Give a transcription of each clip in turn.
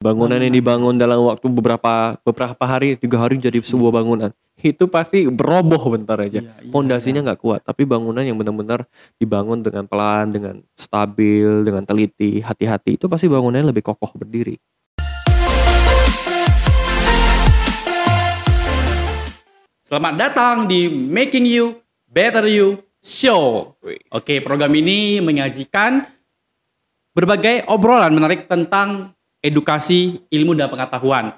Bangunan yang dibangun dalam waktu beberapa beberapa hari, tiga hari jadi sebuah bangunan. Itu pasti beroboh bentar aja. Iya, iya, Pondasinya nggak kuat, tapi bangunan yang benar-benar dibangun dengan pelan, dengan stabil, dengan teliti, hati-hati, itu pasti bangunannya lebih kokoh berdiri. Selamat datang di Making You Better You Show. Oke, program ini menyajikan berbagai obrolan menarik tentang edukasi, ilmu dan pengetahuan.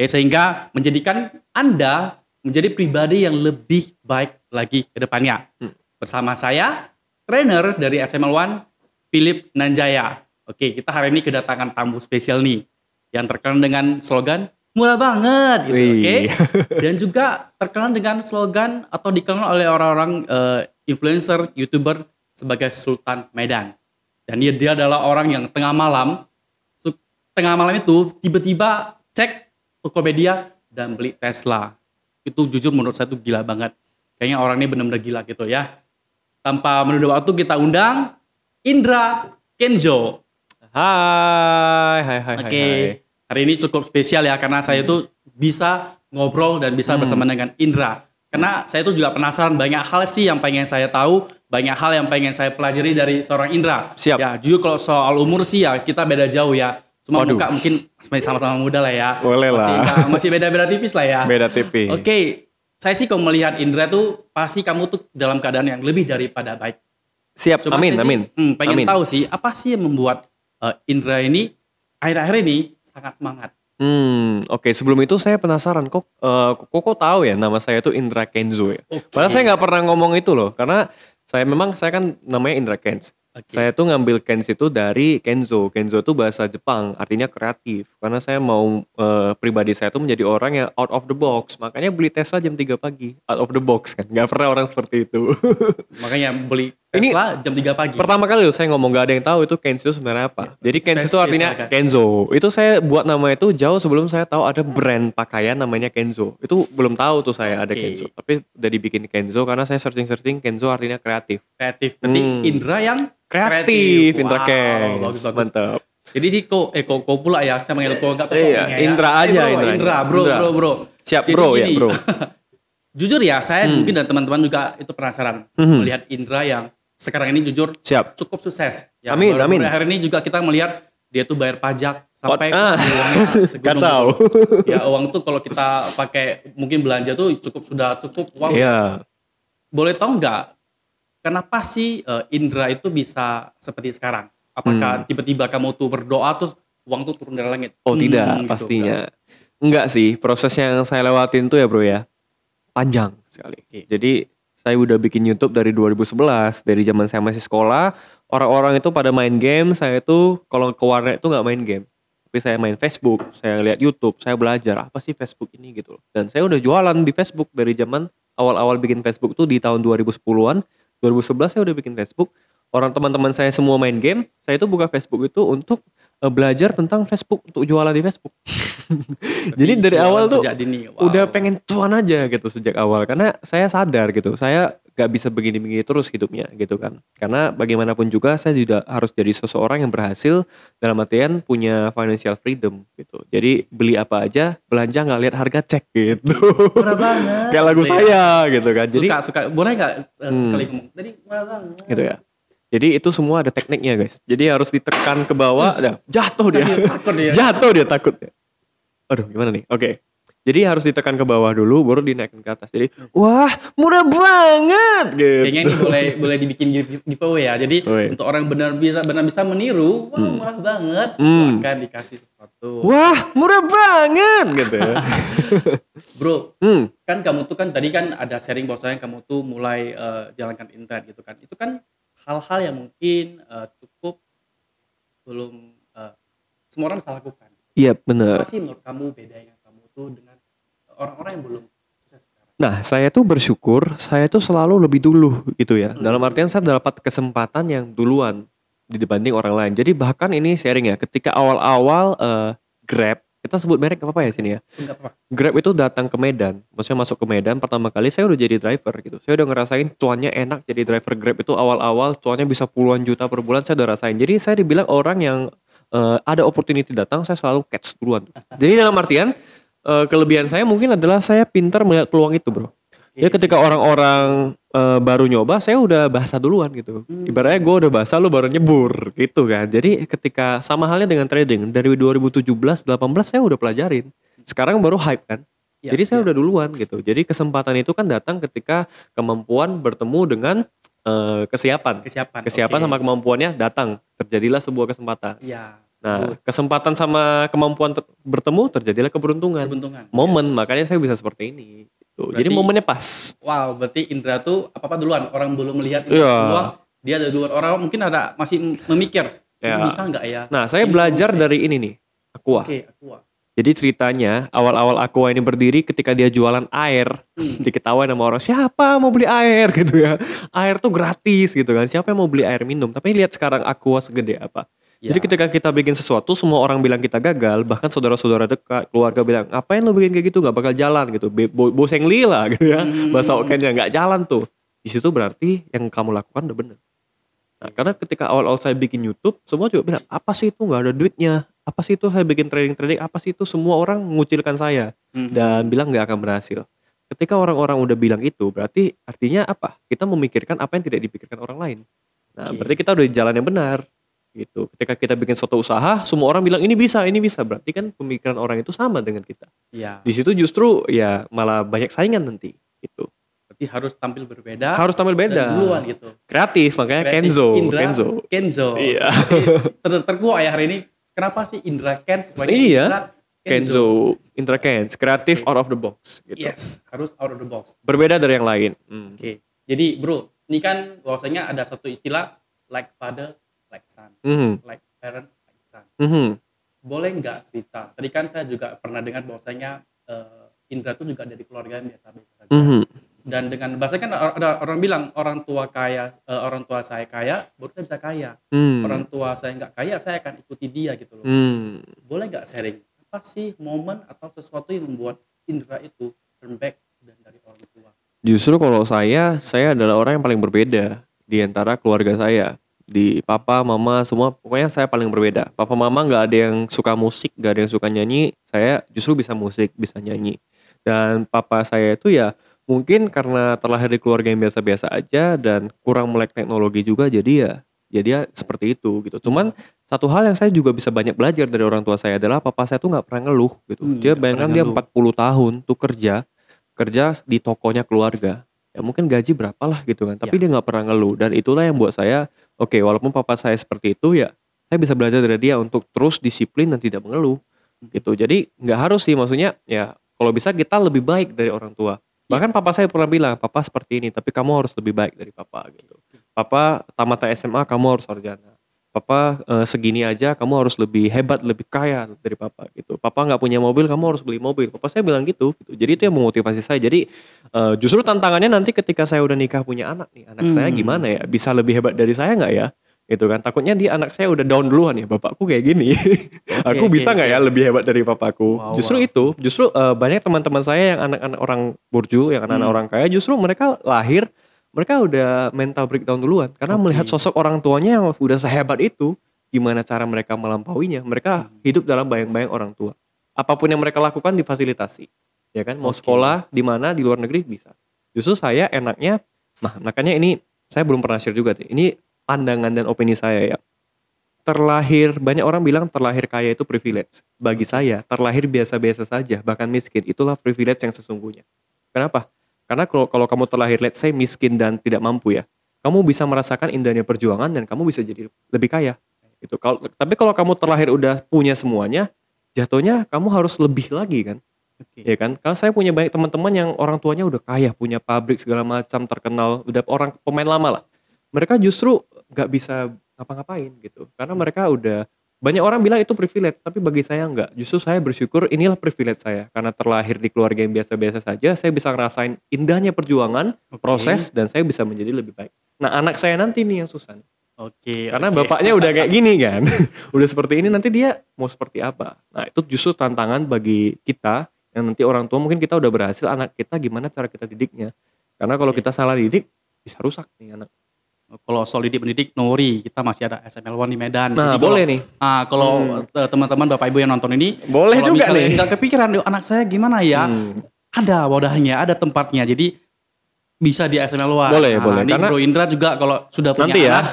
Ya, sehingga menjadikan Anda menjadi pribadi yang lebih baik lagi ke depannya. Hmm. Bersama saya, trainer dari SML One, Philip Nanjaya. Oke, kita hari ini kedatangan tamu spesial nih yang terkenal dengan slogan murah banget gitu, oke? Dan juga terkenal dengan slogan atau dikenal oleh orang-orang eh, influencer, YouTuber sebagai Sultan Medan. Dan dia dia adalah orang yang tengah malam tengah malam itu tiba-tiba cek Tokopedia dan beli Tesla. Itu jujur menurut saya itu gila banget. Kayaknya orang ini benar-benar gila gitu ya. Tanpa menunda waktu kita undang Indra Kenzo. Hai, hai, hai, Oke. hai, hai. Hari ini cukup spesial ya karena saya itu bisa ngobrol dan bisa Hmm. bersama dengan Indra. Karena saya itu juga penasaran banyak hal sih yang pengen saya tahu, banyak hal yang pengen saya pelajari dari seorang Indra. Siap. Ya, jujur kalau soal umur sih ya kita beda jauh ya. Cuma Waduh. muka mungkin masih sama-sama muda lah ya. Boleh lah. Masih, masih beda-beda tipis lah ya. Beda tipis. Oke, saya sih kalau melihat Indra tuh pasti kamu tuh dalam keadaan yang lebih daripada baik. Siap, Cuma amin, sih, amin. hmm, pengen Amin. tahu sih apa sih yang membuat eh, Indra ini akhir-akhir ini sangat semangat. Hmm, oke. Sebelum itu saya penasaran, kok eh, kok kok tahu ya nama saya itu Indra Kenzo ya? Oke. Padahal saya nggak pernah ngomong itu loh, karena saya memang saya kan namanya Indra Kens. Oke. Saya tuh ngambil Kens itu dari Kenzo. Kenzo itu bahasa Jepang, artinya kreatif. Karena saya mau eh, pribadi saya tuh menjadi orang yang out of the box. Makanya beli Tesla jam 3 pagi, out of the box kan. Nggak pernah orang seperti itu. Makanya beli Ini jam 3 pagi. Pertama kali loh saya ngomong gak ada yang tahu itu Kenzo itu sebenarnya apa. Jadi Kenzo itu artinya agak. Kenzo. Itu saya buat nama itu jauh sebelum saya tahu ada brand pakaian namanya Kenzo. Itu belum tahu tuh saya ada Oke. Kenzo. Tapi udah dibikin Kenzo karena saya searching-searching Kenzo artinya kreatif. kreatif. Berarti Hmm. Indra yang Kreatif, Indra Wow, Kens. Bagus bagus. Mantap. Jadi sih kok eh kok, kok pula ya saya manggil kok enggak kok Iya, ya. Indra Eh, aja, bro, Indra. Indra, bro, Indra. bro, bro. Siap, Jadi bro, ya, bro. jujur ya, saya Hmm. mungkin dan teman-teman juga itu penasaran Mhm. melihat Indra yang sekarang ini jujur Siap. cukup sukses. Ya, Amin, baru- amin. Hari ini juga kita melihat dia tuh bayar pajak sampai Ah. uangnya Kacau. gunung. Ya uang tuh kalau kita pakai mungkin belanja tuh cukup sudah cukup uang. Iya. Boleh tahu nggak kenapa sih eh, Indra itu bisa seperti sekarang? Apakah tiba-tiba kamu tuh berdoa terus uang tuh turun dari langit? Hmm. Oh Hmm, tidak, gitu. pastinya. Enggak sih, proses yang saya lewatin tuh ya bro ya, panjang sekali. Oke. Jadi saya udah bikin YouTube dari 2011, dari zaman saya masih sekolah, orang-orang itu pada main game, saya tuh kalau ke warnet itu nggak main game. Tapi saya main Facebook, saya lihat YouTube, saya belajar apa sih Facebook ini gitu loh. Dan saya udah jualan di Facebook dari zaman awal-awal bikin Facebook tuh di tahun 2010-an. 2011 saya udah bikin Facebook. Orang teman-teman saya semua main game, saya itu buka Facebook itu untuk eh, belajar tentang Facebook untuk jualan di Facebook. Jadi dari awal tuh dini. Wow. udah pengen cuan aja gitu sejak awal karena saya sadar gitu saya gak bisa begini-begini terus hidupnya gitu kan karena bagaimanapun juga saya juga harus jadi seseorang yang berhasil dalam artian punya financial freedom gitu jadi beli apa aja belanja nggak lihat harga cek gitu murah banget. kayak lagu Gitu ya. saya gitu kan jadi suka suka boleh nggak eh, Hmm. sekali ngomong? Tadi murah banget. gitu ya jadi itu semua ada tekniknya guys jadi harus ditekan ke bawah Terus, jatuh dia takut dia. jatuh dia takut. Aduh gimana nih? Oke. Jadi harus ditekan ke bawah dulu baru dinaikin ke atas. Jadi wah murah banget gitu. Kayaknya ini boleh boleh dibikin give- giveaway ya. Jadi Woi. untuk orang benar bisa benar bisa meniru, wah murah banget, Hmm. akan dikasih sesuatu. Wah murah banget gitu. Bro, hmm. kan kamu tuh kan tadi kan ada sharing bahwasanya kamu tuh mulai eh, jalankan internet gitu kan. Itu kan hal-hal yang mungkin eh, cukup belum eh, semua orang bisa lakukan. Iya bener. Apa sih menurut kamu bedanya kamu tuh dengan orang-orang yang belum sukses sekarang? Nah saya tuh bersyukur saya tuh selalu lebih dulu gitu ya. Hmm. Dalam artian saya dapat kesempatan yang duluan dibanding orang lain. Jadi bahkan ini sharing ya. Ketika awal-awal eh, Grab kita sebut merek apa apa ya sini ya. Enggak apa-apa. Grab itu datang ke Medan, maksudnya masuk ke Medan pertama kali saya udah jadi driver gitu. Saya udah ngerasain cuannya enak jadi driver Grab itu awal-awal cuannya bisa puluhan juta per bulan saya udah rasain. Jadi saya dibilang orang yang eh, ada opportunity datang saya selalu catch duluan. Jadi dalam artian eh, kelebihan saya mungkin adalah saya pintar melihat peluang itu, Bro. Ya ketika orang-orang eh, baru nyoba, saya udah bahasa duluan gitu. Ibaratnya gue udah bahasa, lu baru nyebur gitu kan. Jadi ketika sama halnya dengan trading dari 2017, 18 saya udah pelajarin. Sekarang baru hype kan. Ya, Jadi saya ya. udah duluan gitu. Jadi kesempatan itu kan datang ketika kemampuan bertemu dengan eh, kesiapan. kesiapan. Kesiapan Oke. sama kemampuannya datang. Terjadilah sebuah kesempatan. Iya. Nah, kesempatan sama kemampuan ter- bertemu terjadilah keberuntungan. keberuntungan. Momen, Yes. makanya saya bisa seperti ini. Gitu. Jadi Berarti- momennya pas. Wow, berarti Indra tuh apa-apa duluan. Orang belum melihat Iya. peluang, dia ada duluan. Orang mungkin ada masih memikir, ini bisa nggak ya? Nah, saya Ini belajar dari ini nih, Aqua. Oke, aku. Jadi ceritanya awal-awal Aqua ini berdiri ketika dia jualan air, Hmm. diketawain sama orang siapa mau beli air gitu ya. Air tuh gratis gitu kan. Siapa yang mau beli air minum? Tapi lihat sekarang Aqua segede apa. Ya. Jadi ketika kita bikin sesuatu, semua orang bilang kita gagal, bahkan saudara-saudara dekat, keluarga bilang, ngapain lu bikin kayak gitu, nggak bakal jalan gitu, bo boseng lila gitu ya, Hmm. bahasa okennya nggak jalan tuh. Di situ berarti yang kamu lakukan udah bener. Nah, karena ketika awal-awal saya bikin YouTube, semua juga bilang, apa sih itu nggak ada duitnya, apa sih itu saya bikin trading-trading, apa sih itu semua orang mengucilkan saya Hmm. dan bilang nggak akan berhasil. Ketika orang-orang udah bilang itu, berarti artinya apa? Kita memikirkan apa yang tidak dipikirkan orang lain. Nah, Oke. berarti kita udah di jalan yang benar. Gitu. Ketika kita bikin suatu usaha, semua orang bilang ini bisa, ini bisa. Berarti kan pemikiran orang itu sama dengan kita. Iya. Di situ justru ya malah banyak saingan nanti. Gitu. Berarti harus tampil berbeda. Harus tampil dan beda. duluan gitu. Kreatif, makanya Kreatif. Kenzo. Indra, Kenzo. Kenzo. Iya. Ter terkuat ya hari ini. Kenapa sih Indra Kens? sebagai Iya. Indra Kenzo, Intra Kenz, kreatif out of the box. Gitu. Yes, harus out of the box. Berbeda dari yang lain. Hmm. Oke. Jadi bro, ini kan bahwasanya ada satu istilah like father, like son, Mhm. like parents, like son. Mhm. Boleh nggak cerita? Tadi kan saya juga pernah dengar bahwasanya eh, Indra tuh juga dari keluarga yang biasa-biasa saja. Mhm. Dan dengan bahasa kan ada orang bilang orang tua kaya, eh, orang tua saya kaya, baru saya bisa kaya. Hmm. Orang tua saya nggak kaya, saya akan ikuti dia gitu loh. Hmm. Boleh nggak sharing? Apa sih momen atau sesuatu yang membuat Indra itu turn back dan dari orang tua? Justru kalau saya, saya adalah orang yang paling berbeda di antara keluarga saya. Di papa, mama, semua pokoknya saya paling berbeda. Papa, mama nggak ada yang suka musik, nggak ada yang suka nyanyi. Saya justru bisa musik, bisa nyanyi. Dan papa saya itu ya mungkin karena terlahir di keluarga yang biasa-biasa aja dan kurang melek teknologi juga, jadi ya ya dia seperti itu gitu. Cuman satu hal yang saya juga bisa banyak belajar dari orang tua saya adalah papa saya tuh nggak pernah ngeluh gitu. Hmm, dia bayangkan dia ngeluh. 40 tahun tuh kerja kerja di tokonya keluarga ya mungkin gaji berapa lah gitu kan tapi Ya. dia nggak pernah ngeluh dan itulah yang buat saya oke walaupun papa saya seperti itu ya saya bisa belajar dari dia untuk terus disiplin dan tidak mengeluh gitu jadi nggak harus sih maksudnya ya kalau bisa kita lebih baik dari orang tua bahkan papa saya pernah bilang papa seperti ini tapi kamu harus lebih baik dari papa gitu. Papa tamat SMA kamu harus sarjana. Papa eh, segini aja kamu harus lebih hebat lebih kaya dari papa gitu. Papa nggak punya mobil kamu harus beli mobil. Papa saya bilang gitu, gitu. jadi itu yang memotivasi saya. Jadi eh, justru tantangannya nanti ketika saya udah nikah punya anak nih anak saya Hmm. gimana ya? Bisa lebih hebat dari saya nggak ya gitu kan takutnya dia anak saya udah down duluan ya bapakku kayak gini aku oke, bisa nggak oke. ya lebih hebat dari papaku Wow, justru wow. itu justru eh, banyak teman-teman saya yang anak-anak orang burju yang anak-anak Hmm. orang kaya justru mereka lahir mereka udah mental breakdown duluan karena Oke. melihat sosok orang tuanya yang udah sehebat itu gimana cara mereka melampauinya mereka Hmm. hidup dalam bayang-bayang orang tua apa pun yang mereka lakukan difasilitasi ya kan mau Oke. sekolah di mana di luar negeri bisa justru saya enaknya nah makanya ini saya belum pernah share juga sih ini pandangan dan opini saya ya. Terlahir banyak orang bilang terlahir kaya itu privilege. Bagi saya terlahir biasa-biasa saja bahkan miskin. Itulah privilege yang sesungguhnya. Kenapa? Karena kalau kalau kamu terlahir let's say miskin dan tidak mampu ya kamu bisa merasakan indahnya perjuangan dan kamu bisa jadi lebih kaya. Itu. Kalau tapi kalau kamu terlahir udah punya semuanya jatuhnya kamu harus lebih lagi kan? Oke. ya kan? Kalau saya punya banyak teman-teman yang orang tuanya udah kaya punya pabrik segala macam terkenal udah orang pemain lama lah. Mereka justru nggak bisa ngapa-ngapain gitu. Karena mereka udah banyak orang bilang itu privilege tapi bagi saya nggak. Justru saya bersyukur inilah privilege saya. Karena terlahir di keluarga yang biasa-biasa saja saya bisa ngerasain indahnya perjuangan Oke. proses dan saya bisa menjadi lebih baik. Nah anak saya nanti nih yang susah Oke. karena oke. bapaknya udah kayak gini kan. Udah seperti ini nanti dia mau seperti apa? Nah itu justru tantangan bagi kita yang nanti orang tua mungkin kita udah berhasil anak kita gimana cara kita didiknya. Karena kalau Oke. kita salah didik bisa rusak nih anak Kalau soal didik mendidik, no worry, kita masih ada SML One di Medan. Nah, Jadi kalau- boleh nih. Hmm. Ah, kalau eh, teman-teman Bapak Ibu yang nonton ini, Boleh juga nih. nggak kepikiran, "Duh, anak saya gimana ya? Hmm. Ada wadahnya, ada tempatnya. Jadi bisa di SML One. Boleh, Nah, boleh. Ini Karena- Bro Indra juga kalau sudah punya Nanti ya. anak,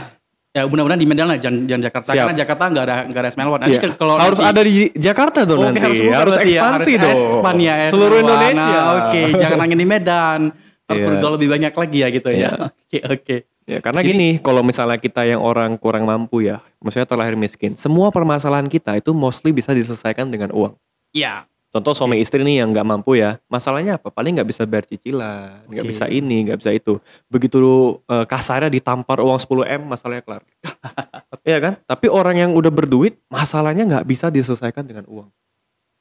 ya mudah-mudahan di Medan lah, jangan, jangan Jakarta. Siap. Karena Jakarta nggak ada nggak ada SML One. Nanti Iya. kan kalau harus nanti- ada di Jakarta tuh Oke, nanti. harus Harus, ya, ekspansi harus dong. ya, Seluruh Indonesia. nah, Oke, jangan hanya di Medan. Harus Iya. bergaul lebih banyak lagi ya gitu Iya. ya. Oke, oke. Ya, karena gini, kalau misalnya kita yang orang kurang mampu ya, maksudnya terlahir miskin, semua permasalahan kita itu mostly bisa diselesaikan dengan uang. Iya. Contoh suami istri nih yang nggak mampu ya, masalahnya apa? Paling nggak bisa bayar cicilan, nggak Oke. bisa ini, nggak bisa itu. Begitu eh, kasarnya ditampar uang 10 m, masalahnya kelar. Iya kan? Tapi orang yang udah berduit, masalahnya nggak bisa diselesaikan dengan uang.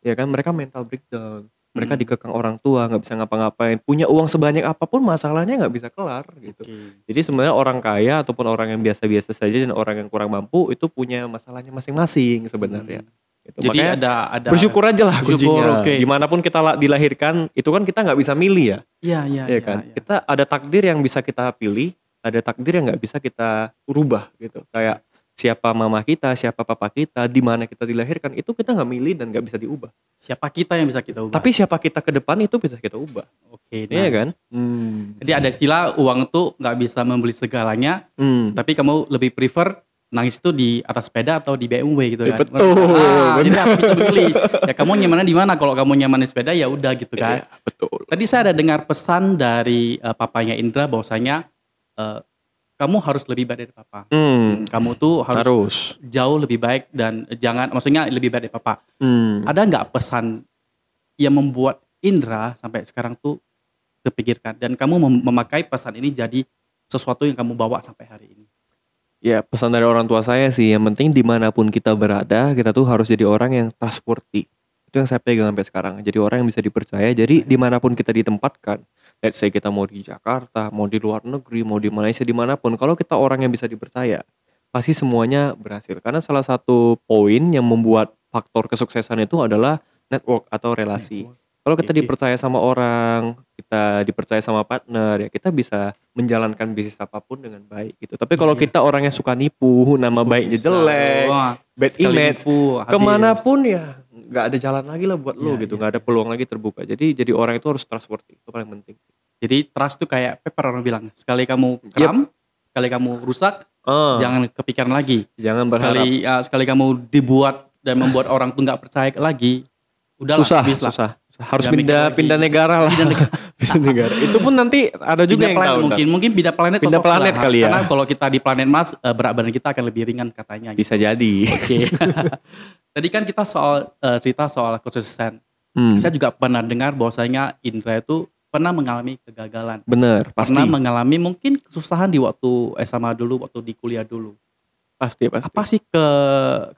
Ya kan? Mereka mental breakdown. Mereka Hmm. dikekang orang tua, nggak bisa ngapa-ngapain. Punya uang sebanyak apa pun, masalahnya nggak bisa kelar gitu. Oke. Jadi sebenarnya orang kaya ataupun orang yang biasa-biasa saja dan orang yang kurang mampu itu punya masalahnya masing-masing sebenarnya. Gitu. Jadi Makanya ada ada bersyukur aja lah bersyukur, kuncinya. oke. Di mana pun kita la- dilahirkan, itu kan kita nggak bisa milih ya, Iya, iya, ya iya. kan? iya. Kita ada takdir yang bisa kita pilih, ada takdir yang nggak bisa kita rubah gitu. Kayak siapa mama kita, siapa papa kita, di mana kita dilahirkan itu kita nggak milih dan nggak bisa diubah. Siapa kita yang bisa kita ubah? Tapi siapa kita ke depan itu bisa kita ubah, oke. iya nah. kan? Hmm. Jadi ada istilah uang tuh nggak bisa membeli segalanya, Hmm. tapi kamu lebih prefer nangis itu di atas sepeda atau di BMW gitu kan? betul, Ah, jadi benar. aku bisa memilih. Ya kamu nyamannya di mana? Kalau kamu nyaman di sepeda ya udah gitu kan. Iya, betul. Tadi saya ada dengar pesan dari eh, papanya Indra bahwasanya eh, kamu harus lebih baik dari papa. Hmm. Kamu tuh harus, Harus. jauh lebih baik dan jangan maksudnya lebih baik dari papa. Hmm. Ada nggak pesan yang membuat Indra sampai sekarang tuh terpikirkan dan kamu mem- memakai pesan ini jadi sesuatu yang kamu bawa sampai hari ini? Ya pesan dari orang tua saya sih yang penting di mana pun kita berada kita tuh harus jadi orang yang trustworthy itu yang saya pegang sampai sekarang jadi orang yang bisa dipercaya jadi di mana pun kita ditempatkan let's say kita mau di Jakarta mau di luar negeri mau di Malaysia di mana pun kalau kita orang yang bisa dipercaya pasti semuanya berhasil karena salah satu poin yang membuat faktor kesuksesan itu adalah network atau relasi kalau kita dipercaya sama orang, kita dipercaya sama partner, ya kita bisa menjalankan bisnis apa pun dengan baik gitu. Tapi kalau Iya. kita orang yang suka nipu, nama baiknya jelek, Wah, bad image, nipu, habis. ke mana pun ya nggak ada jalan lagi lah buat lo Iya, gitu, iya, nggak ada peluang lagi terbuka. Jadi jadi orang itu harus trustworthy, itu paling penting. Jadi trust tuh kayak pepper orang bilang, sekali kamu kram, sekali kamu rusak, Ah, jangan kepikiran lagi. jangan berharap Sekali ya, sekali kamu dibuat dan membuat orang tuh nggak percaya lagi, udahlah susah, lah. susah. Harus Jangan pindah pindah negara lah. Pindah negara. Pindah negara. Itu pun nanti ada juga Pindah yang planet tahu. mungkin, mungkin pindah planet Pindah planet lah. kali ya. Karena kalau kita di planet Mars, eh, berat badan kita akan lebih ringan katanya. gitu. Bisa jadi. Oke. Tadi kan kita soal eh, cerita soal kesuksesan. Hmm, Saya juga pernah dengar bahwasanya Indra itu pernah mengalami kegagalan. bener, pasti. Pernah mengalami mungkin kesusahan di waktu SMA dulu, waktu di kuliah dulu. Pasti, pasti. Apa sih ke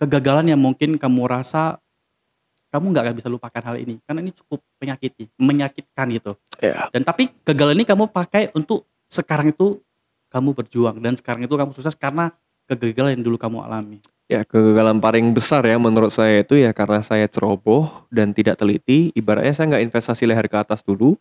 kegagalan yang mungkin kamu rasa kamu nggak bisa lupakan hal ini? Karena ini cukup menyakiti, menyakitkan gitu. Ya. Dan tapi kegagalan ini kamu pakai untuk sekarang itu kamu berjuang dan sekarang itu kamu sukses karena kegagalan yang dulu kamu alami. Ya kegagalan paling besar ya menurut saya itu ya karena saya ceroboh dan tidak teliti. Ibaratnya saya nggak investasi leher ke atas dulu.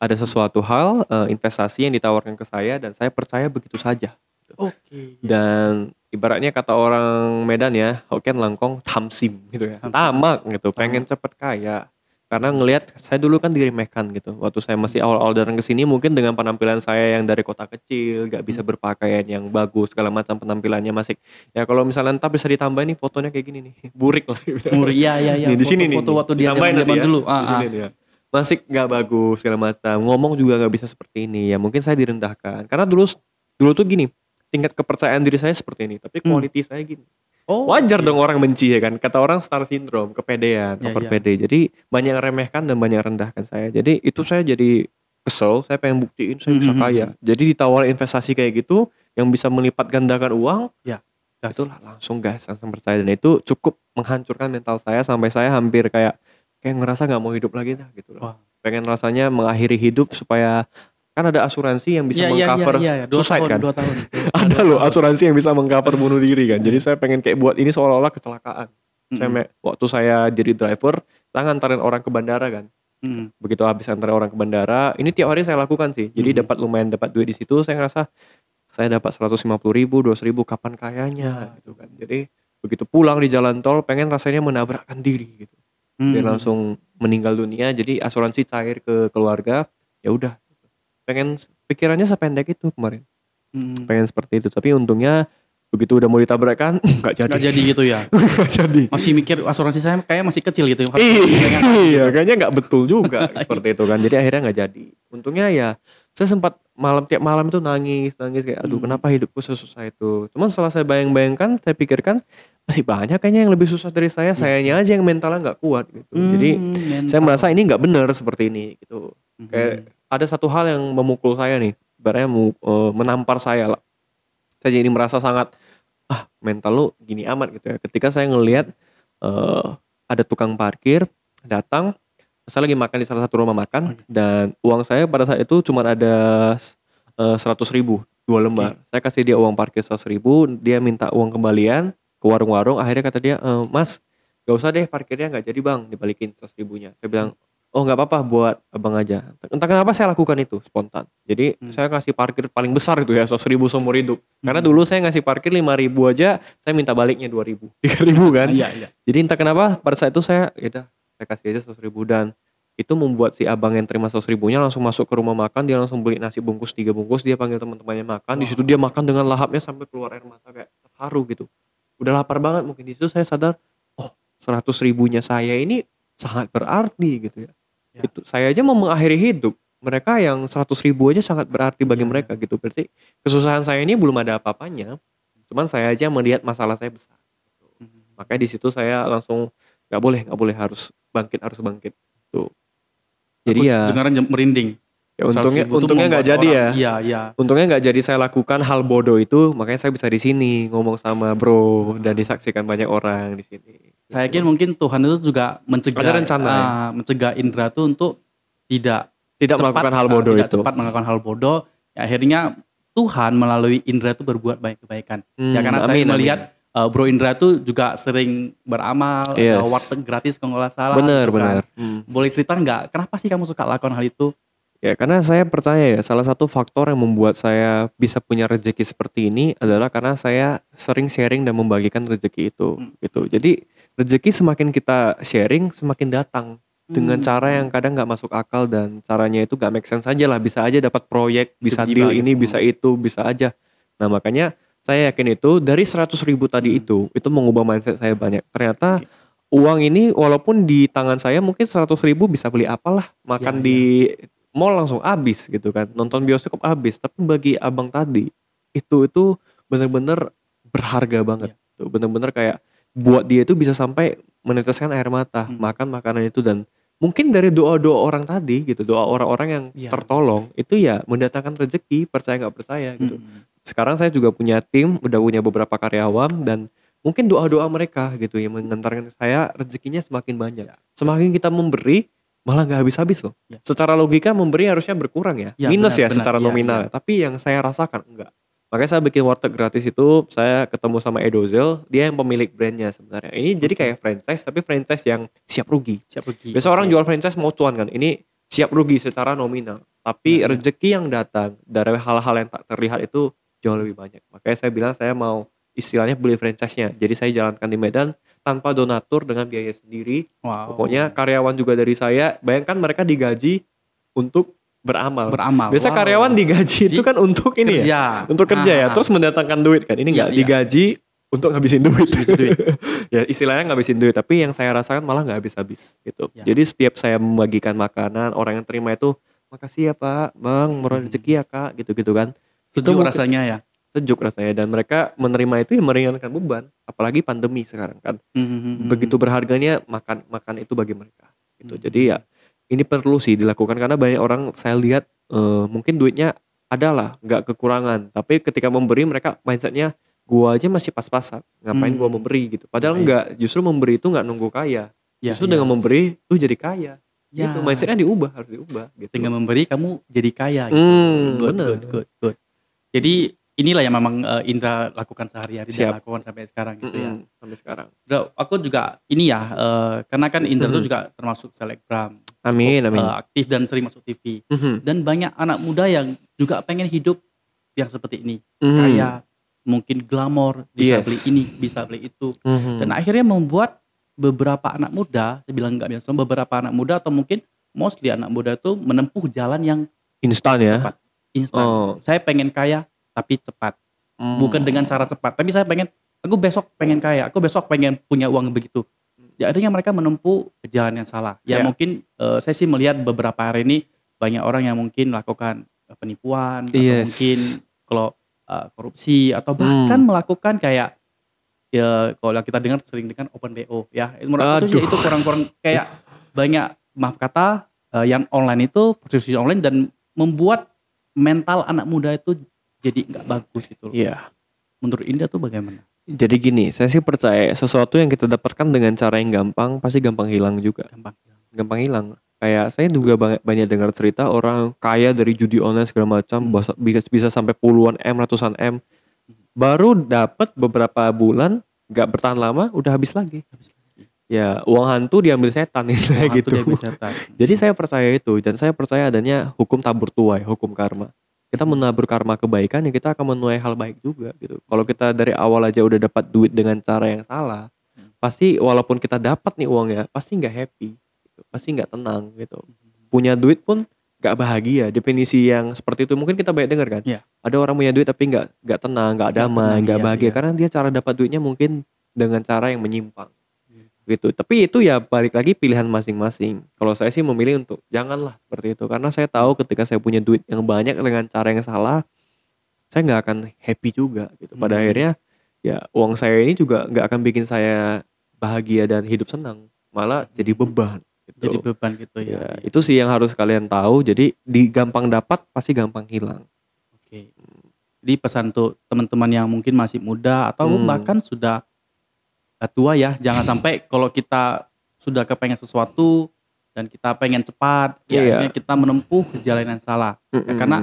Ada sesuatu hal eh, investasi yang ditawarkan ke saya dan saya percaya begitu saja. Oke. Dan ibaratnya kata orang Medan ya, Hokkien langkong tamsim gitu ya. Tamsim. Tamak gitu, pengen cepet kaya. Karena ngelihat saya dulu kan diremehkan gitu. Waktu saya masih awal-awal datang ke sini mungkin dengan penampilan saya yang dari kota kecil, gak bisa berpakaian yang bagus, segala macam penampilannya masih ya kalau misalnya ntar bisa ditambah nih fotonya kayak gini nih. Burik lah. Umur iya iya iya. Nih, di sini nih. Foto waktu dia zaman ya. dulu. Di Ah, sini ah. ya. Masih gak bagus segala macam. Ngomong juga gak bisa seperti ini. Ya mungkin saya direndahkan. Karena dulu dulu tuh gini, tingkat kepercayaan diri saya seperti ini, tapi Hmm. quality saya gini. Oh, Wajar oke. dong orang benci ya kan. Kata orang star syndrome, kepedean, Ya, over ya. pede. Jadi banyak remehkan dan banyak rendahkan saya. Jadi itu saya jadi kesel, saya pengen buktiin saya bisa Mhm. kaya. Jadi ditawar investasi kayak gitu yang bisa melipat gandakan uang, Gas. itulah langsung gas, langsung percaya dan itu cukup menghancurkan mental saya sampai saya hampir kayak kayak ngerasa nggak mau hidup lagi dah gitu loh. Wah. Pengen rasanya mengakhiri hidup supaya kan ada asuransi yang bisa Iya, iya, mengcover iya, iya. Dua suicide tahun, kan. Dua tahun. ada loh asuransi yang bisa mengcover bunuh diri kan. Jadi saya pengen kayak buat ini seolah-olah kecelakaan. Saya Mm-mm. me- waktu saya jadi driver, saya nganterin orang ke bandara kan. Mm-mm. Begitu habis antar orang ke bandara, ini tiap hari saya lakukan sih. Jadi Mhm. dapat lumayan dapat duit di situ, saya ngerasa saya dapat 150 ribu, 200 ribu, kapan kayanya gitu kan. Jadi begitu pulang di jalan tol pengen rasanya menabrakkan diri gitu. Dia Hmm. langsung meninggal dunia jadi asuransi cair ke keluarga ya udah pengen pikirannya sependek itu kemarin Hmm. pengen seperti itu tapi untungnya begitu udah mau ditabrakkan nggak jadi Nggak jadi gitu ya. nggak jadi Masih mikir asuransi saya kayaknya masih kecil gitu. Harus iya iya, kayaknya nggak betul juga seperti itu kan jadi akhirnya nggak jadi untungnya ya saya sempat malam tiap malam itu nangis nangis kayak aduh Hmm. kenapa hidupku sesusah itu cuman setelah saya bayang-bayangkan saya pikirkan masih banyak kayaknya yang lebih susah dari saya sayanya aja yang mentalnya nggak kuat gitu Hmm, jadi mental. saya merasa ini nggak benar seperti ini gitu Hmm. kayak ada satu hal yang memukul saya nih. Ibaratnya eh, menampar saya lah. Saya jadi merasa sangat ah mental lu gini amat gitu ya. Ketika saya ngelihat eh, ada tukang parkir datang saya lagi makan di salah satu rumah makan Oke. dan uang saya pada saat itu cuma ada seratus ribu dua lembar. Saya kasih dia uang parkir seratus ribu dia minta uang kembalian ke warung-warung. Akhirnya kata dia "Eh, mas gak usah deh parkirnya nggak jadi bang. Dibalikin seratus ribunya. Saya bilang oh nggak apa-apa buat abang aja. Entah kenapa saya lakukan itu spontan. Jadi Hmm. saya kasih parkir paling besar itu ya seratus ribu seumur hidup. Karena Hmm. dulu saya ngasih parkir lima ribu aja saya minta baliknya dua ribu tiga ribu kan. Iya, iya. jadi entah kenapa pada saat itu saya ya udah saya kasih aja seratus ribu. Dan itu membuat si abang yang terima seratus ribunya langsung masuk ke rumah makan dia langsung beli nasi bungkus tiga bungkus dia panggil teman-temannya makan. Di situ dia makan dengan lahapnya sampai keluar air mata kayak terharu gitu. Udah lapar banget mungkin di situ saya sadar oh seratus ribunya saya ini sangat berarti gitu ya, Ya. itu saya aja mau mengakhiri hidup mereka yang seratus ribu aja sangat berarti bagi Ya. mereka gitu berarti kesusahan saya ini belum ada apa-apanya cuman saya aja melihat masalah saya besar Hmm. makanya di situ saya langsung nggak boleh nggak boleh harus bangkit harus bangkit tuh jadi Aku ya, dengaran jem- merinding. ya untungnya 100.000 tuh untungnya nggak jadi ya Iya, iya. untungnya nggak jadi saya lakukan hal bodoh itu makanya saya bisa di sini ngomong sama bro dan disaksikan banyak orang di sini Saya yakin mungkin Tuhan itu juga mencegah Ada rencana, ya? ah, mencegah Indra tuh untuk tidak tidak cepat, melakukan hal bodoh tidak itu cepat melakukan hal bodoh. Ya, akhirnya Tuhan melalui Indra tuh berbuat baik kebaikan. Hmm, ya karena saya amin, amin. melihat uh, Bro Indra tuh juga sering beramal, Yes. uh, warteg gratis kalau nggak salah. bener gitu kan. bener Hmm. Boleh cerita nggak? Kenapa sih kamu suka lakukan hal itu? Ya karena saya percaya ya salah satu faktor yang membuat saya bisa punya rezeki seperti ini adalah karena saya sering sharing dan membagikan rezeki itu Hmm. gitu. Jadi rezeki semakin kita sharing semakin datang dengan Hmm. cara yang kadang nggak masuk akal dan caranya itu gak make sense aja lah bisa aja dapat proyek bisa deal gitu. ini bisa itu bisa aja. Nah makanya saya yakin itu dari 100 ribu tadi Hmm. itu itu mengubah mindset saya banyak. Ternyata uang ini walaupun di tangan saya mungkin 100 ribu bisa beli apalah makan Ya, di mall langsung habis gitu kan nonton bioskop habis tapi bagi abang tadi itu itu bener-bener berharga banget Iya. tuh bener-bener kayak buat dia itu bisa sampai meneteskan air mata Hmm. makan makanan itu dan mungkin dari doa-doa orang tadi gitu doa orang-orang yang Iya. tertolong itu ya mendatangkan rezeki percaya nggak percaya gitu Hmm. sekarang saya juga punya tim udah punya beberapa karyawan dan mungkin doa-doa mereka gitu yang mengantarkan saya rezekinya semakin banyak Ya. semakin kita memberi malah nggak habis-habis loh. Ya. secara logika memberi harusnya berkurang ya, Ya, minus benar, ya benar. secara Ya, nominal tapi yang saya rasakan enggak. Makanya saya bikin warteg gratis itu saya ketemu sama Edozel dia yang pemilik brandnya sebenarnya. Ini jadi kayak franchise tapi franchise yang siap rugi. Siap pergi. biasa orang jual franchise mau cuan kan ini siap rugi secara nominal. Tapi Ya, ya. rezeki yang datang dari hal-hal yang tak terlihat itu jauh lebih banyak. Makanya saya bilang saya mau istilahnya beli franchise-nya. Jadi saya jalankan di Medan tanpa donatur dengan biaya sendiri Wow. pokoknya karyawan juga dari saya bayangkan mereka digaji untuk beramal beramal. biasa Wow. karyawan digaji itu Ji- kan untuk ini ya kerja. untuk kerja ya Ah, terus mendatangkan duit kan ini Iya, nggak iya. digaji untuk ngabisin duit Ngabisin duit. ya istilahnya ngabisin duit tapi yang saya rasakan malah nggak habis-habis gitu Ya. jadi setiap saya membagikan makanan orang yang terima itu makasih ya pak bang murah Hmm. rezeki ya kak gitu-gitu kan sejuk mungkin- rasanya ya. Sejuk rasanya dan mereka menerima itu yang meringankan beban apalagi pandemi sekarang kan Hmm. begitu berharganya makan makan itu bagi mereka gitu Hmm. jadi ya ini perlu sih dilakukan karena banyak orang saya lihat eh, mungkin duitnya adalah nggak kekurangan tapi ketika memberi mereka mindsetnya gua aja masih pas-pasan ngapain gua Hmm. memberi gitu padahal Baik. nggak justru memberi itu nggak nunggu kaya Ya, justru ya. dengan memberi tuh jadi kaya Ya. itu mindsetnya diubah harus diubah gitu dengan memberi kamu jadi kaya gitu. Hmm, good, bener. good, good, good. Jadi inilah yang memang eh, Indra lakukan sehari-hari dan lakukan sampai sekarang gitu ya. Mm-mm, sampai sekarang Udah, aku juga ini ya, eh, karena kan Indra itu Mhm. juga termasuk selebgram, amin amin eh, aktif dan sering masuk TV. Mhm. Dan banyak anak muda yang juga pengen hidup yang seperti ini Mhm. kayak mungkin glamor bisa Yes. beli ini bisa beli itu Mhm. dan akhirnya membuat beberapa anak muda saya bilang nggak biasa beberapa anak muda atau mungkin mostly anak muda itu menempuh jalan yang instan ya. instan Oh. saya pengen kaya tapi cepat Hmm. bukan dengan cara cepat tapi saya pengen aku besok pengen kaya aku besok pengen punya uang begitu ya akhirnya mereka menempuh jalan yang salah ya Ya. mungkin eh, saya sih melihat beberapa hari ini banyak orang yang mungkin melakukan eh, penipuan atau Yes. mungkin kalau eh, korupsi atau bahkan Hmm. melakukan kayak ya kalau kita dengar sering dengan open bo ya menurut Aduh. ya itu kurang-kurang kayak banyak maaf kata eh, yang online itu prostitusi online dan membuat mental anak muda itu jadi nggak bagus gitu loh. Iya. Menurut Indah tuh bagaimana? Jadi gini, saya sih percaya sesuatu yang kita dapatkan dengan cara yang gampang pasti gampang hilang juga. Gampang. Gampang hilang. Kayak saya juga banyak, banyak dengar cerita orang kaya dari judi online segala macam Hmm. bisa bisa sampai puluhan m, ratusan m. Baru dapat beberapa bulan, nggak bertahan lama, udah habis lagi. Habis lagi. Ya uang hantu diambil setan istilahnya gitu. dia bisa tahu. Jadi saya percaya itu dan saya percaya adanya hukum tabur tuai, hukum karma. Kita menabur karma kebaikan ya kita akan menuai hal baik juga gitu. Kalau kita dari awal aja udah dapat duit dengan cara yang salah, Hmm. pasti walaupun kita dapat nih uangnya, pasti nggak happy, gitu. pasti nggak tenang gitu. Punya duit pun nggak bahagia. Definisi yang seperti itu mungkin kita banyak dengar kan. Iya. Ada orang punya duit tapi nggak nggak tenang, nggak damai, nggak iya, bahagia iya. karena dia cara dapat duitnya mungkin dengan cara yang menyimpang Hmm. Gitu. Tapi itu ya balik lagi pilihan masing-masing. Kalau saya sih memilih untuk janganlah seperti itu karena saya tahu ketika saya punya duit yang banyak dengan cara yang salah, saya nggak akan happy juga gitu. Pada Hmm. akhirnya ya uang saya ini juga nggak akan bikin saya bahagia dan hidup senang, malah jadi beban. Gitu. Jadi beban gitu ya. ya, itu sih yang harus kalian tahu. Jadi di gampang dapat pasti gampang hilang. Oke. Jadi pesan untuk teman-teman yang mungkin masih muda atau Hmm. bahkan sudah tua ya, jangan sampai kalau kita sudah kepengen sesuatu dan kita pengen cepat, ya Iya. akhirnya kita menempuh jalan yang salah. Mm-mm. karena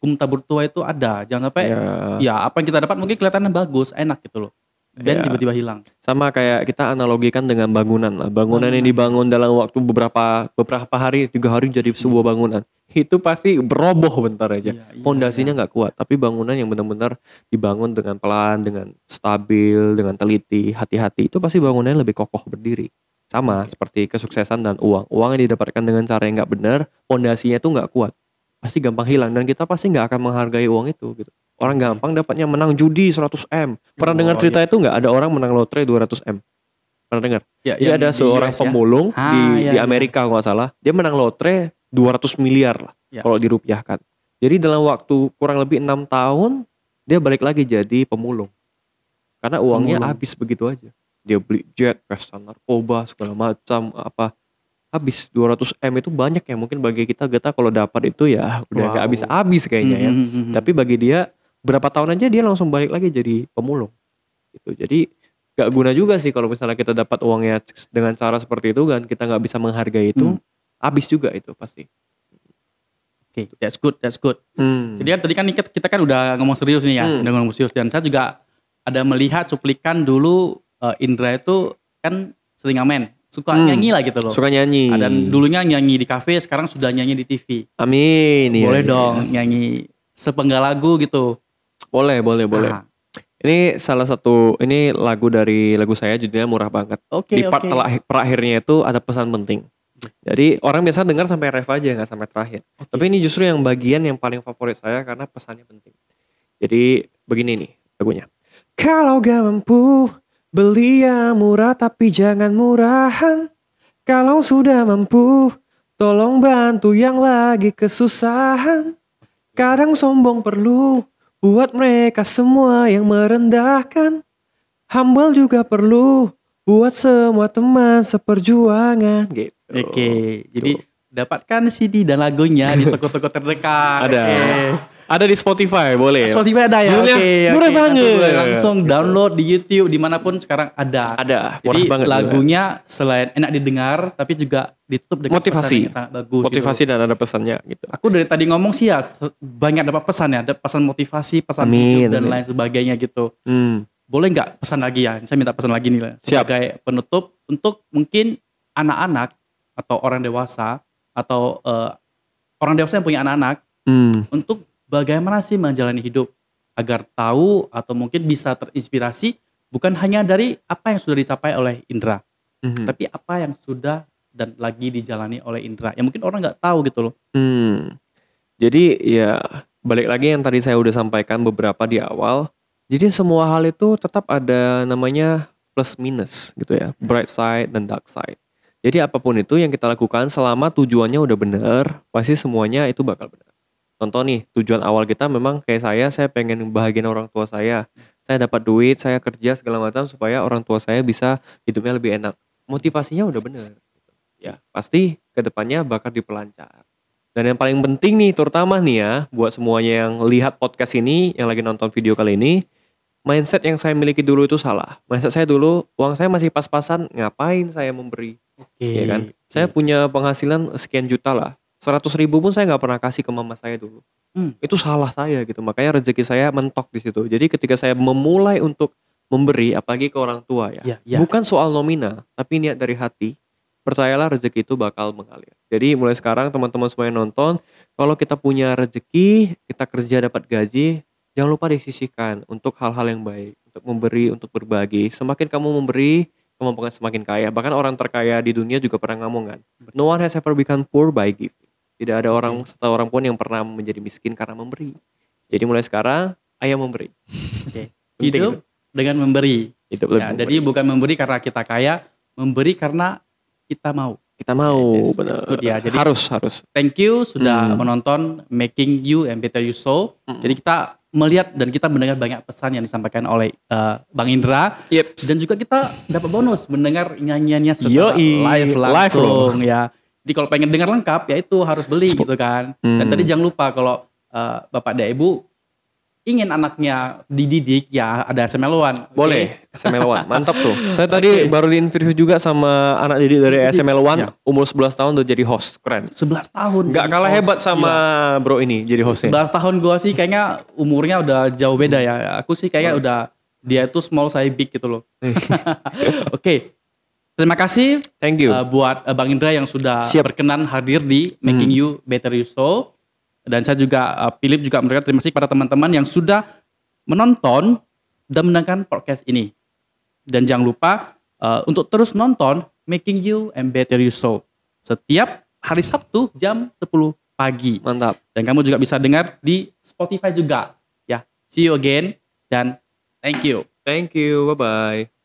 Hukum tabur tua itu ada, jangan sampai ya, ya apa yang kita dapat mungkin kelihatannya bagus, enak gitu loh. Dan Ya. tiba-tiba hilang. sama kayak kita analogikan dengan bangunan lah. Bangunan yang dibangun dalam waktu beberapa beberapa hari, tiga hari jadi sebuah bangunan. Itu pasti beroboh bentar aja. Iya, iya, Pondasinya nggak kuat, tapi bangunan yang benar-benar dibangun dengan pelan, dengan stabil, dengan teliti, hati-hati, itu pasti bangunannya lebih kokoh berdiri. Sama seperti kesuksesan dan uang. Uang yang didapatkan dengan cara yang nggak benar, pondasinya itu nggak kuat, pasti gampang hilang dan kita pasti nggak akan menghargai uang itu gitu. Orang gampang dapatnya menang judi 100 m. Pernah Oh, dengar cerita itu nggak? Ada orang menang lotre 200 m. Pernah dengar? Ya, Jadi yang ada seorang US ya. pemulung Ah, di, iya, di iya. Amerika kalau nggak salah, dia menang lotre 200 miliar lah Ya. kalau dirupiahkan. Jadi dalam waktu kurang lebih enam tahun dia balik lagi jadi pemulung. Karena uangnya Pemulung. habis begitu aja. Dia beli jet, pesta narkoba segala macam apa habis 200 m itu banyak ya mungkin bagi kita kita kalau dapat itu ya udah Wow. nggak habis-habis kayaknya ya. Mhm, mhm. Tapi bagi dia berapa tahun aja dia langsung balik lagi jadi pemulung. Gitu. Jadi gak guna juga sih kalau misalnya kita dapat uangnya dengan cara seperti itu kan kita nggak bisa menghargai itu Hmm. habis juga itu pasti. Oke, that's good, that's good. Hmm. Jadi kan tadi kan kita, kan udah ngomong serius nih ya, Hmm. udah ngomong serius dan saya juga ada melihat cuplikan dulu eh, Indra itu kan sering ngamen, suka Hmm. nyanyi lah gitu loh. suka nyanyi. Ah, Dan dulunya nyanyi di kafe, sekarang sudah nyanyi di TV. Amin. iya, boleh iya. dong nyanyi sepenggal lagu gitu. Boleh, boleh, boleh. Nah, Ini salah satu ini lagu dari lagu saya judulnya murah banget. Oke, Di part terakhir- terakhirnya itu ada pesan penting. Jadi orang biasa dengar sampai ref aja nggak sampai terakhir. Tapi ini justru yang bagian yang paling favorit saya karena pesannya penting. Jadi begini nih lagunya. Kalau gak mampu beli yang murah tapi jangan murahan. Kalau sudah mampu tolong bantu yang lagi kesusahan. Kadang sombong perlu buat mereka semua yang merendahkan. Humble juga perlu buat semua teman seperjuangan gitu. Oke, jadi dapatkan CD dan lagunya di toko-toko terdekat. Ada. Oke. Ada di Spotify, boleh. Spotify ada ya, Murah- oke. murah oke. Nanti banget. boleh langsung download di YouTube di mana pun sekarang ada. Ada, Jadi murah banget. lagunya selain enak didengar, tapi juga ditutup dengan Motivasi. pesan yang sangat bagus. motivasi gitu. dan ada pesannya gitu. Aku dari tadi ngomong sih ya banyak dapat pesan ya, ada pesan motivasi, pesan Amin, hidup dan amin. lain sebagainya gitu. Hmm. Boleh nggak pesan lagi ya? Saya minta pesan lagi nih lah. Siap. Sebagai penutup untuk mungkin anak-anak atau orang dewasa atau eh, orang dewasa yang punya anak-anak Hmm. untuk bagaimana sih menjalani hidup agar tahu atau mungkin bisa terinspirasi bukan hanya dari apa yang sudah dicapai oleh Indra, Mhm. tapi apa yang sudah dan lagi dijalani oleh Indra. Yang mungkin orang nggak tahu gitu loh. Hmm. Jadi ya balik lagi yang tadi saya udah sampaikan beberapa di awal. Jadi semua hal itu tetap ada namanya plus minus gitu ya, bright side dan dark side. Jadi apa pun itu yang kita lakukan selama tujuannya udah bener, pasti semuanya itu bakal benar. Contoh nih, tujuan awal kita memang kayak saya, saya pengen bahagian orang tua saya. Saya dapat duit, saya kerja segala macam supaya orang tua saya bisa hidupnya lebih enak. Motivasinya udah bener. Ya, pasti ke depannya bakal dipelancar. Dan yang paling penting nih, terutama nih ya, buat semuanya yang lihat podcast ini, yang lagi nonton video kali ini, mindset yang saya miliki dulu itu salah. Mindset saya dulu, uang saya masih pas-pasan, ngapain saya memberi? Oke. ya kan? Saya punya penghasilan sekian juta lah. 100 ribu pun saya nggak pernah kasih ke mama saya dulu. Hmm. Itu salah saya gitu. Makanya rezeki saya mentok di situ. Jadi ketika saya memulai untuk memberi, apalagi ke orang tua ya, Ya, ya. bukan soal nomina, tapi niat dari hati. Percayalah rezeki itu bakal mengalir. Jadi mulai sekarang teman-teman semua yang nonton, kalau kita punya rezeki, kita kerja dapat gaji, jangan lupa disisihkan untuk hal-hal yang baik, untuk memberi, untuk berbagi. Semakin kamu memberi, kamu akan semakin kaya. Bahkan orang terkaya di dunia juga pernah ngomong kan, no one has ever become poor by giving. Tidak ada orang satu orang pun yang pernah menjadi miskin karena memberi. Jadi mulai sekarang, ayo memberi. Penting Hidup dengan memberi. Hidup Ya, jadi bukan memberi karena kita kaya, memberi karena kita mau. kita mau benar. good ya. Jadi- harus harus. Thank you sudah Hmm. menonton Making You and Better You So. Hmm. Jadi kita melihat dan kita mendengar banyak pesan yang disampaikan oleh eh, Bang Indra Yep. dan juga kita dapat bonus mendengar nyanyiannya secara Yoi, live live langsung ya. Jadi kalau pengen dengar lengkap ya itu harus beli gitu kan. Dan Hmm. tadi jangan lupa kalau eh, Bapak dan Ibu ingin anaknya dididik ya ada SML1. Oke? Boleh, SML1. Mantap tuh. Saya tadi baru di interview juga sama anak didik dari. SML1, Ya. umur 11 tahun udah jadi host. Keren. 11 tahun. Nggak jadi kalah host. hebat sama Gila. bro ini jadi hostnya. 11 tahun gua sih kayaknya umurnya udah jauh beda ya. Aku sih kayaknya udah dia itu small saya big gitu loh. Oke. Terima kasih Thank you. uh, buat uh, Bang Indra yang sudah Siap. berkenan hadir di Making You Better You So. Dan saya juga uh, Philip juga memberikan terima kasih kepada teman-teman yang sudah menonton dan mendengarkan podcast ini. Dan jangan lupa uh, untuk terus nonton Making You and Better You So setiap hari Sabtu jam 10 pagi. Mantap. Dan kamu juga bisa dengar di Spotify juga. Ya, see you again dan thank you. Thank you. Bye-bye.